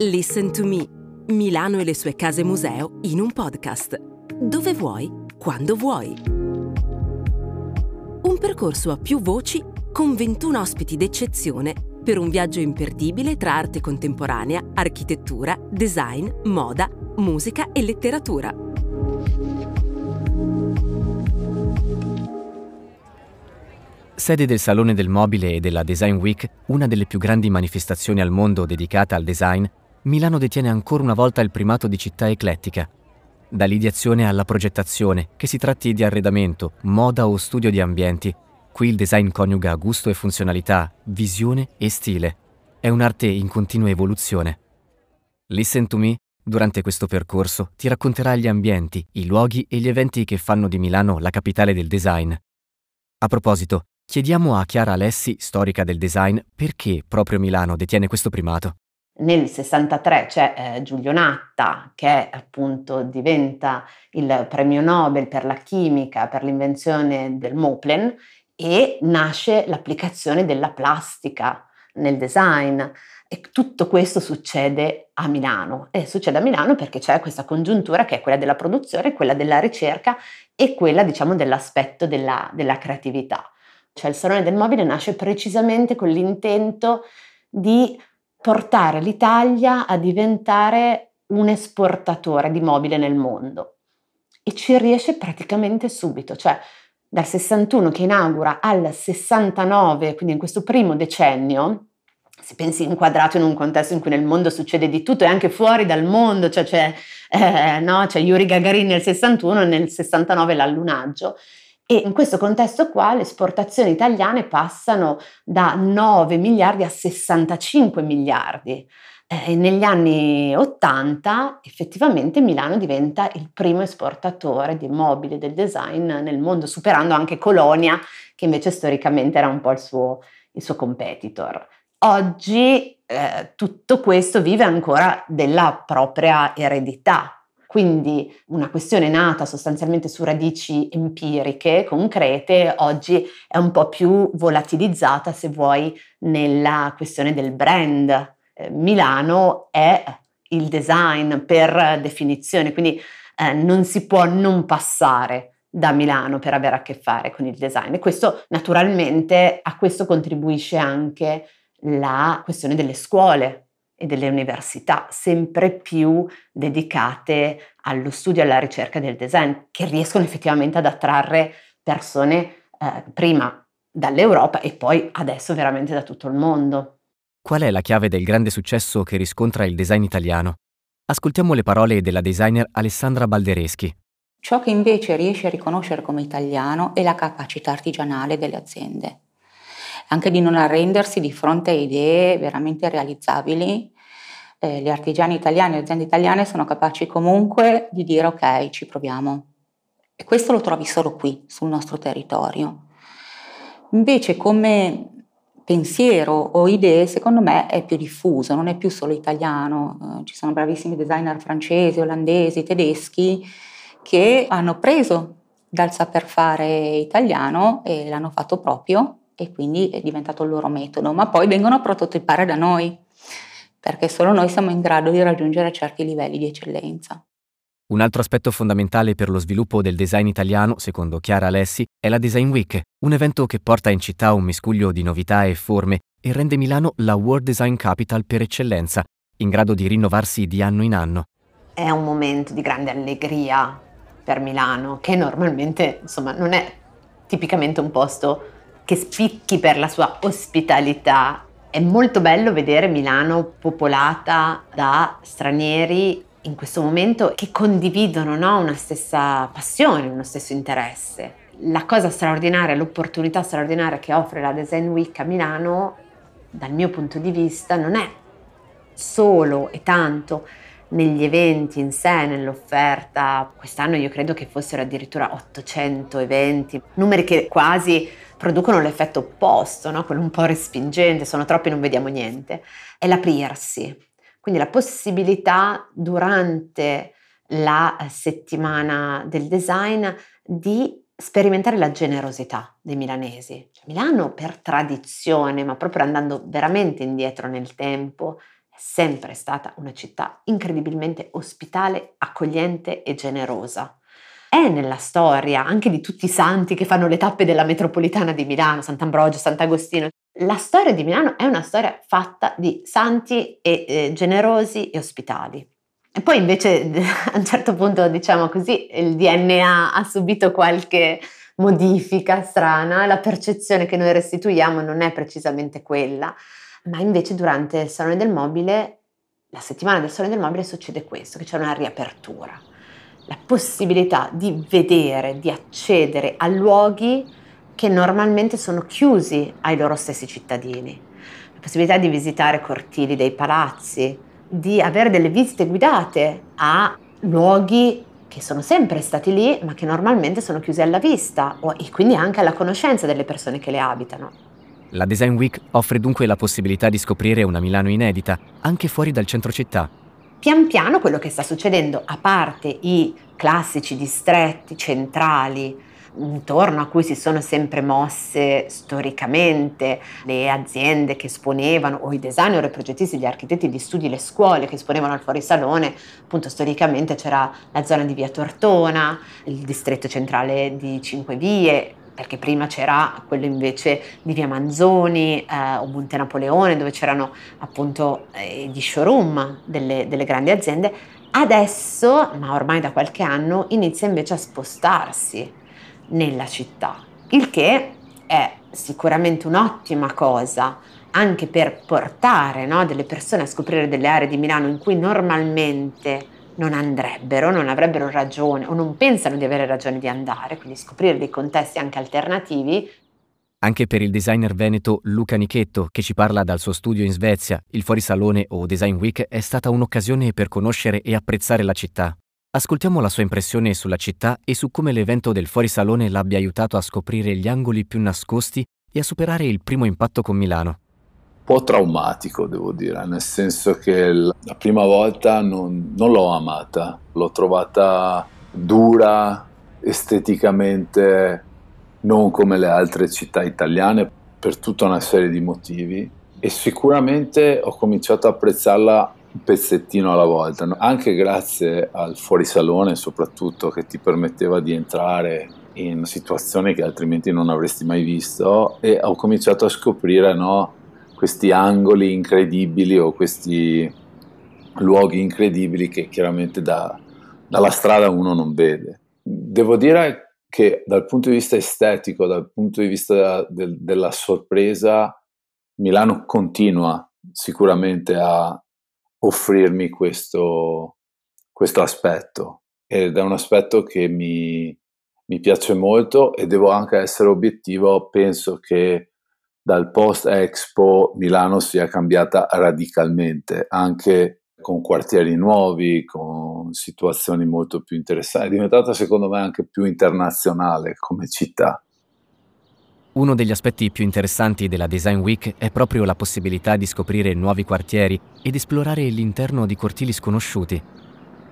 Listen to Me, Milano e le sue case museo in un podcast. Dove vuoi, quando vuoi. Un percorso a più voci con 21 ospiti d'eccezione per un viaggio imperdibile tra arte contemporanea, architettura, design, moda, musica e letteratura. Sede del Salone del Mobile e della Design Week, una delle più grandi manifestazioni al mondo dedicata al design, Milano detiene ancora una volta il primato di città eclettica. Dall'ideazione alla progettazione, che si tratti di arredamento, moda o studio di ambienti, qui il design coniuga gusto e funzionalità, visione e stile. È un'arte in continua evoluzione. Listen to Me, durante questo percorso, ti racconterà gli ambienti, i luoghi e gli eventi che fanno di Milano la capitale del design. A proposito, chiediamo a Chiara Alessi, storica del design, perché proprio Milano detiene questo primato. Nel 63 c'è eh, Giulio Natta che appunto diventa il premio Nobel per la chimica, per l'invenzione del Moplen e nasce l'applicazione della plastica nel design. E tutto questo succede a Milano e succede a Milano perché c'è questa congiuntura che è quella della produzione, quella della ricerca e quella diciamo dell'aspetto della, della creatività. Cioè il Salone del Mobile nasce precisamente con l'intento di portare l'Italia a diventare un esportatore di mobile nel mondo. E ci riesce praticamente subito, cioè dal 61 che inaugura al 69, quindi in questo primo decennio, se pensi inquadrato in un contesto in cui nel mondo succede di tutto e anche fuori dal mondo, cioè c'è, eh, no, c'è Yuri Gagarin nel 61 e nel 69 l'allunaggio, e in questo contesto qua le esportazioni italiane passano da 9 miliardi a 65 miliardi. Eh, negli anni 80 effettivamente Milano diventa il primo esportatore di mobili del design nel mondo, superando anche Colonia, che invece storicamente era un po' il suo, il suo competitor. Oggi eh, tutto questo vive ancora della propria eredità, quindi una questione nata sostanzialmente su radici empiriche, concrete, oggi è un po' più volatilizzata, se vuoi, nella questione del brand. Eh, Milano è il design per definizione, quindi eh, non si può non passare da Milano per avere a che fare con il design e questo naturalmente a questo contribuisce anche la questione delle scuole e delle università sempre più dedicate allo studio e alla ricerca del design, che riescono effettivamente ad attrarre persone eh, prima dall'Europa e poi adesso veramente da tutto il mondo. Qual è la chiave del grande successo che riscontra il design italiano? Ascoltiamo le parole della designer Alessandra Baldereschi. Ciò che invece riesce a riconoscere come italiano è la capacità artigianale delle aziende anche di non arrendersi di fronte a idee veramente realizzabili. Eh, gli artigiani italiani, le aziende italiane sono capaci comunque di dire ok, ci proviamo. E questo lo trovi solo qui, sul nostro territorio. Invece come pensiero o idee, secondo me, è più diffuso, non è più solo italiano. Eh, ci sono bravissimi designer francesi, olandesi, tedeschi che hanno preso dal saper fare italiano e l'hanno fatto proprio e quindi è diventato il loro metodo, ma poi vengono a prototipare da noi, perché solo noi siamo in grado di raggiungere certi livelli di eccellenza. Un altro aspetto fondamentale per lo sviluppo del design italiano, secondo Chiara Alessi, è la Design Week, un evento che porta in città un miscuglio di novità e forme e rende Milano la World Design Capital per eccellenza, in grado di rinnovarsi di anno in anno. È un momento di grande allegria per Milano, che normalmente insomma, non è tipicamente un posto che spicchi per la sua ospitalità. È molto bello vedere Milano popolata da stranieri in questo momento che condividono no, una stessa passione, uno stesso interesse. La cosa straordinaria, l'opportunità straordinaria che offre la Design Week a Milano, dal mio punto di vista, non è solo e tanto negli eventi in sé, nell'offerta. Quest'anno io credo che fossero addirittura 800 eventi, numeri che quasi producono l'effetto opposto, no? quello un po' respingente, sono troppi e non vediamo niente, è l'aprirsi. Quindi la possibilità durante la settimana del design di sperimentare la generosità dei milanesi. Cioè, Milano per tradizione, ma proprio andando veramente indietro nel tempo, è sempre stata una città incredibilmente ospitale, accogliente e generosa. È nella storia anche di tutti i santi che fanno le tappe della metropolitana di Milano, Sant'Ambrogio, Sant'Agostino. La storia di Milano è una storia fatta di santi e eh, generosi e ospitali. E poi invece a un certo punto, diciamo così, il DNA ha subito qualche modifica strana, la percezione che noi restituiamo non è precisamente quella, ma invece durante il Salone del Mobile, la settimana del Salone del Mobile succede questo, che c'è una riapertura, la possibilità di vedere, di accedere a luoghi che normalmente sono chiusi ai loro stessi cittadini, la possibilità di visitare cortili dei palazzi, di avere delle visite guidate a luoghi che sono sempre stati lì, ma che normalmente sono chiusi alla vista e quindi anche alla conoscenza delle persone che le abitano. La Design Week offre dunque la possibilità di scoprire una Milano inedita, anche fuori dal centro città. Pian piano quello che sta succedendo, a parte i classici distretti centrali intorno a cui si sono sempre mosse storicamente le aziende che esponevano, o i designer, i progettisti, gli architetti di studi, le scuole che esponevano al fuorisalone, appunto storicamente c'era la zona di Via Tortona, il distretto centrale di Cinque Vie, perché prima c'era quello invece di Via Manzoni eh, o Monte Napoleone, dove c'erano appunto eh, gli showroom delle, delle grandi aziende. Adesso, ma ormai da qualche anno, inizia invece a spostarsi nella città, il che è sicuramente un'ottima cosa anche per portare no, delle persone a scoprire delle aree di Milano in cui normalmente non andrebbero, non avrebbero ragione o non pensano di avere ragione di andare, quindi scoprire dei contesti anche alternativi. Anche per il designer veneto Luca Nichetto, che ci parla dal suo studio in Svezia, il Fuorisalone o Design Week è stata un'occasione per conoscere e apprezzare la città. Ascoltiamo la sua impressione sulla città e su come l'evento del Fuorisalone l'abbia aiutato a scoprire gli angoli più nascosti e a superare il primo impatto con Milano. Po' traumatico, devo dire, nel senso che la prima volta non, non l'ho amata, l'ho trovata dura, esteticamente non come le altre città italiane per tutta una serie di motivi. E sicuramente ho cominciato a apprezzarla un pezzettino alla volta, anche grazie al fuorisalone soprattutto che ti permetteva di entrare in situazioni che altrimenti non avresti mai visto. E ho cominciato a scoprire no, questi angoli incredibili o questi luoghi incredibili che chiaramente da, dalla strada uno non vede. Devo dire che dal punto di vista estetico, dal punto di vista del, della sorpresa, Milano continua sicuramente a, offrirmi questo, questo aspetto ed è un aspetto che mi, mi piace molto e devo anche essere obiettivo, penso che dal post Expo Milano sia cambiata radicalmente, anche con quartieri nuovi, con situazioni molto più interessanti, è diventata secondo me anche più internazionale come città. Uno degli aspetti più interessanti della Design Week è proprio la possibilità di scoprire nuovi quartieri ed esplorare l'interno di cortili sconosciuti.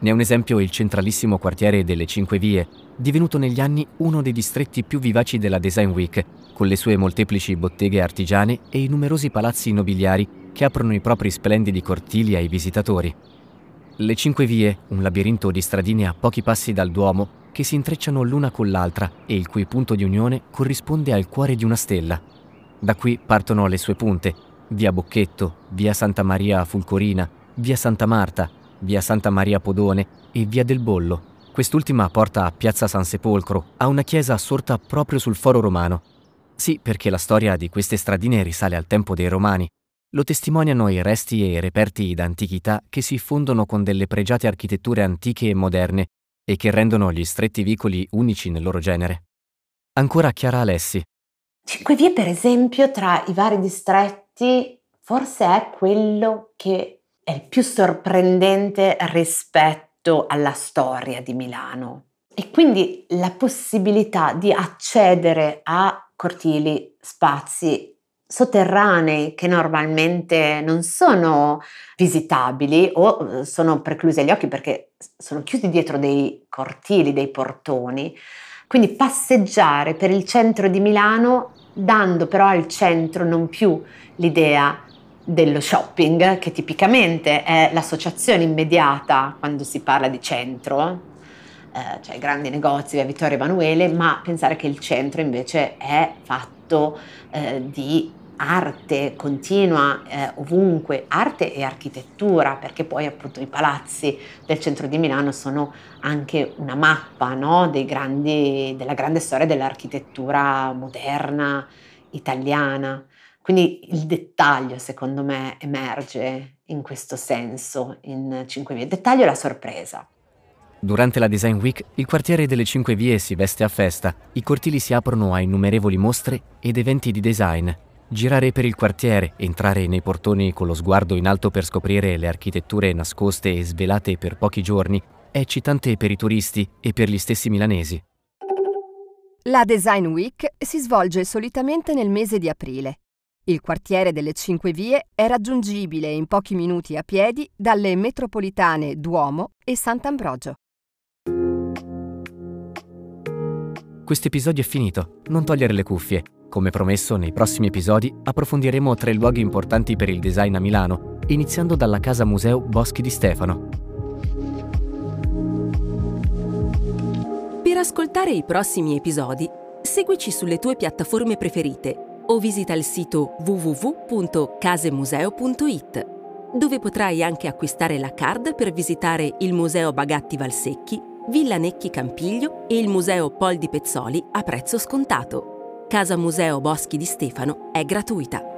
Ne è un esempio il centralissimo quartiere delle Cinque Vie, divenuto negli anni uno dei distretti più vivaci della Design Week, con le sue molteplici botteghe artigiane e i numerosi palazzi nobiliari che aprono i propri splendidi cortili ai visitatori. Le Cinque Vie, un labirinto di stradine a pochi passi dal Duomo, che si intrecciano l'una con l'altra e il cui punto di unione corrisponde al cuore di una stella. Da qui partono le sue punte, via Bocchetto, via Santa Maria Fulcorina, via Santa Marta, via Santa Maria Podone e via del Bollo. Quest'ultima porta a Piazza San Sepolcro, a una chiesa sorta proprio sul foro romano. Sì, perché la storia di queste stradine risale al tempo dei Romani. Lo testimoniano i resti e i reperti d'antichità che si fondono con delle pregiate architetture antiche e moderne e che rendono gli stretti vicoli unici nel loro genere. Ancora Chiara Alessi. Cinque Vie, per esempio, tra i vari distretti, forse è quello che è il più sorprendente rispetto alla storia di Milano. E quindi la possibilità di accedere a cortili, spazi sotterranei che normalmente non sono visitabili o eh, sono preclusi agli occhi perché sono chiusi dietro dei cortili, dei portoni. Quindi passeggiare per il centro di Milano dando però al centro non più l'idea dello shopping, che tipicamente è l'associazione immediata quando si parla di centro, eh, cioè grandi negozi, via Vittorio Emanuele, ma pensare che il centro invece è fatto eh, di arte continua eh, ovunque, arte e architettura, perché poi appunto i palazzi del centro di Milano sono anche una mappa no? grandi, della grande storia dell'architettura moderna italiana. Quindi il dettaglio, secondo me, emerge in questo senso in Cinque Vie. Il dettaglio è la sorpresa. Durante la Design Week, il quartiere delle Cinque Vie si veste a festa, i cortili si aprono a innumerevoli mostre ed eventi di design. Girare per il quartiere, entrare nei portoni con lo sguardo in alto per scoprire le architetture nascoste e svelate per pochi giorni è eccitante per i turisti e per gli stessi milanesi. La Design Week si svolge solitamente nel mese di aprile il quartiere delle Cinque Vie è raggiungibile in pochi minuti a piedi dalle metropolitane Duomo e Sant'Ambrogio. Questo episodio è finito, non togliere le cuffie. Come promesso, nei prossimi episodi approfondiremo tre luoghi importanti per il design a Milano, iniziando dalla casa museo Boschi di Stefano. Per ascoltare i prossimi episodi, seguici sulle tue piattaforme preferite o visita il sito www.casemuseo.it, dove potrai anche acquistare la card per visitare il Museo Bagatti Valsecchi, Villa Necchi Campiglio e il Museo Pol di Pezzoli a prezzo scontato. Casa Museo Boschi di Stefano è gratuita.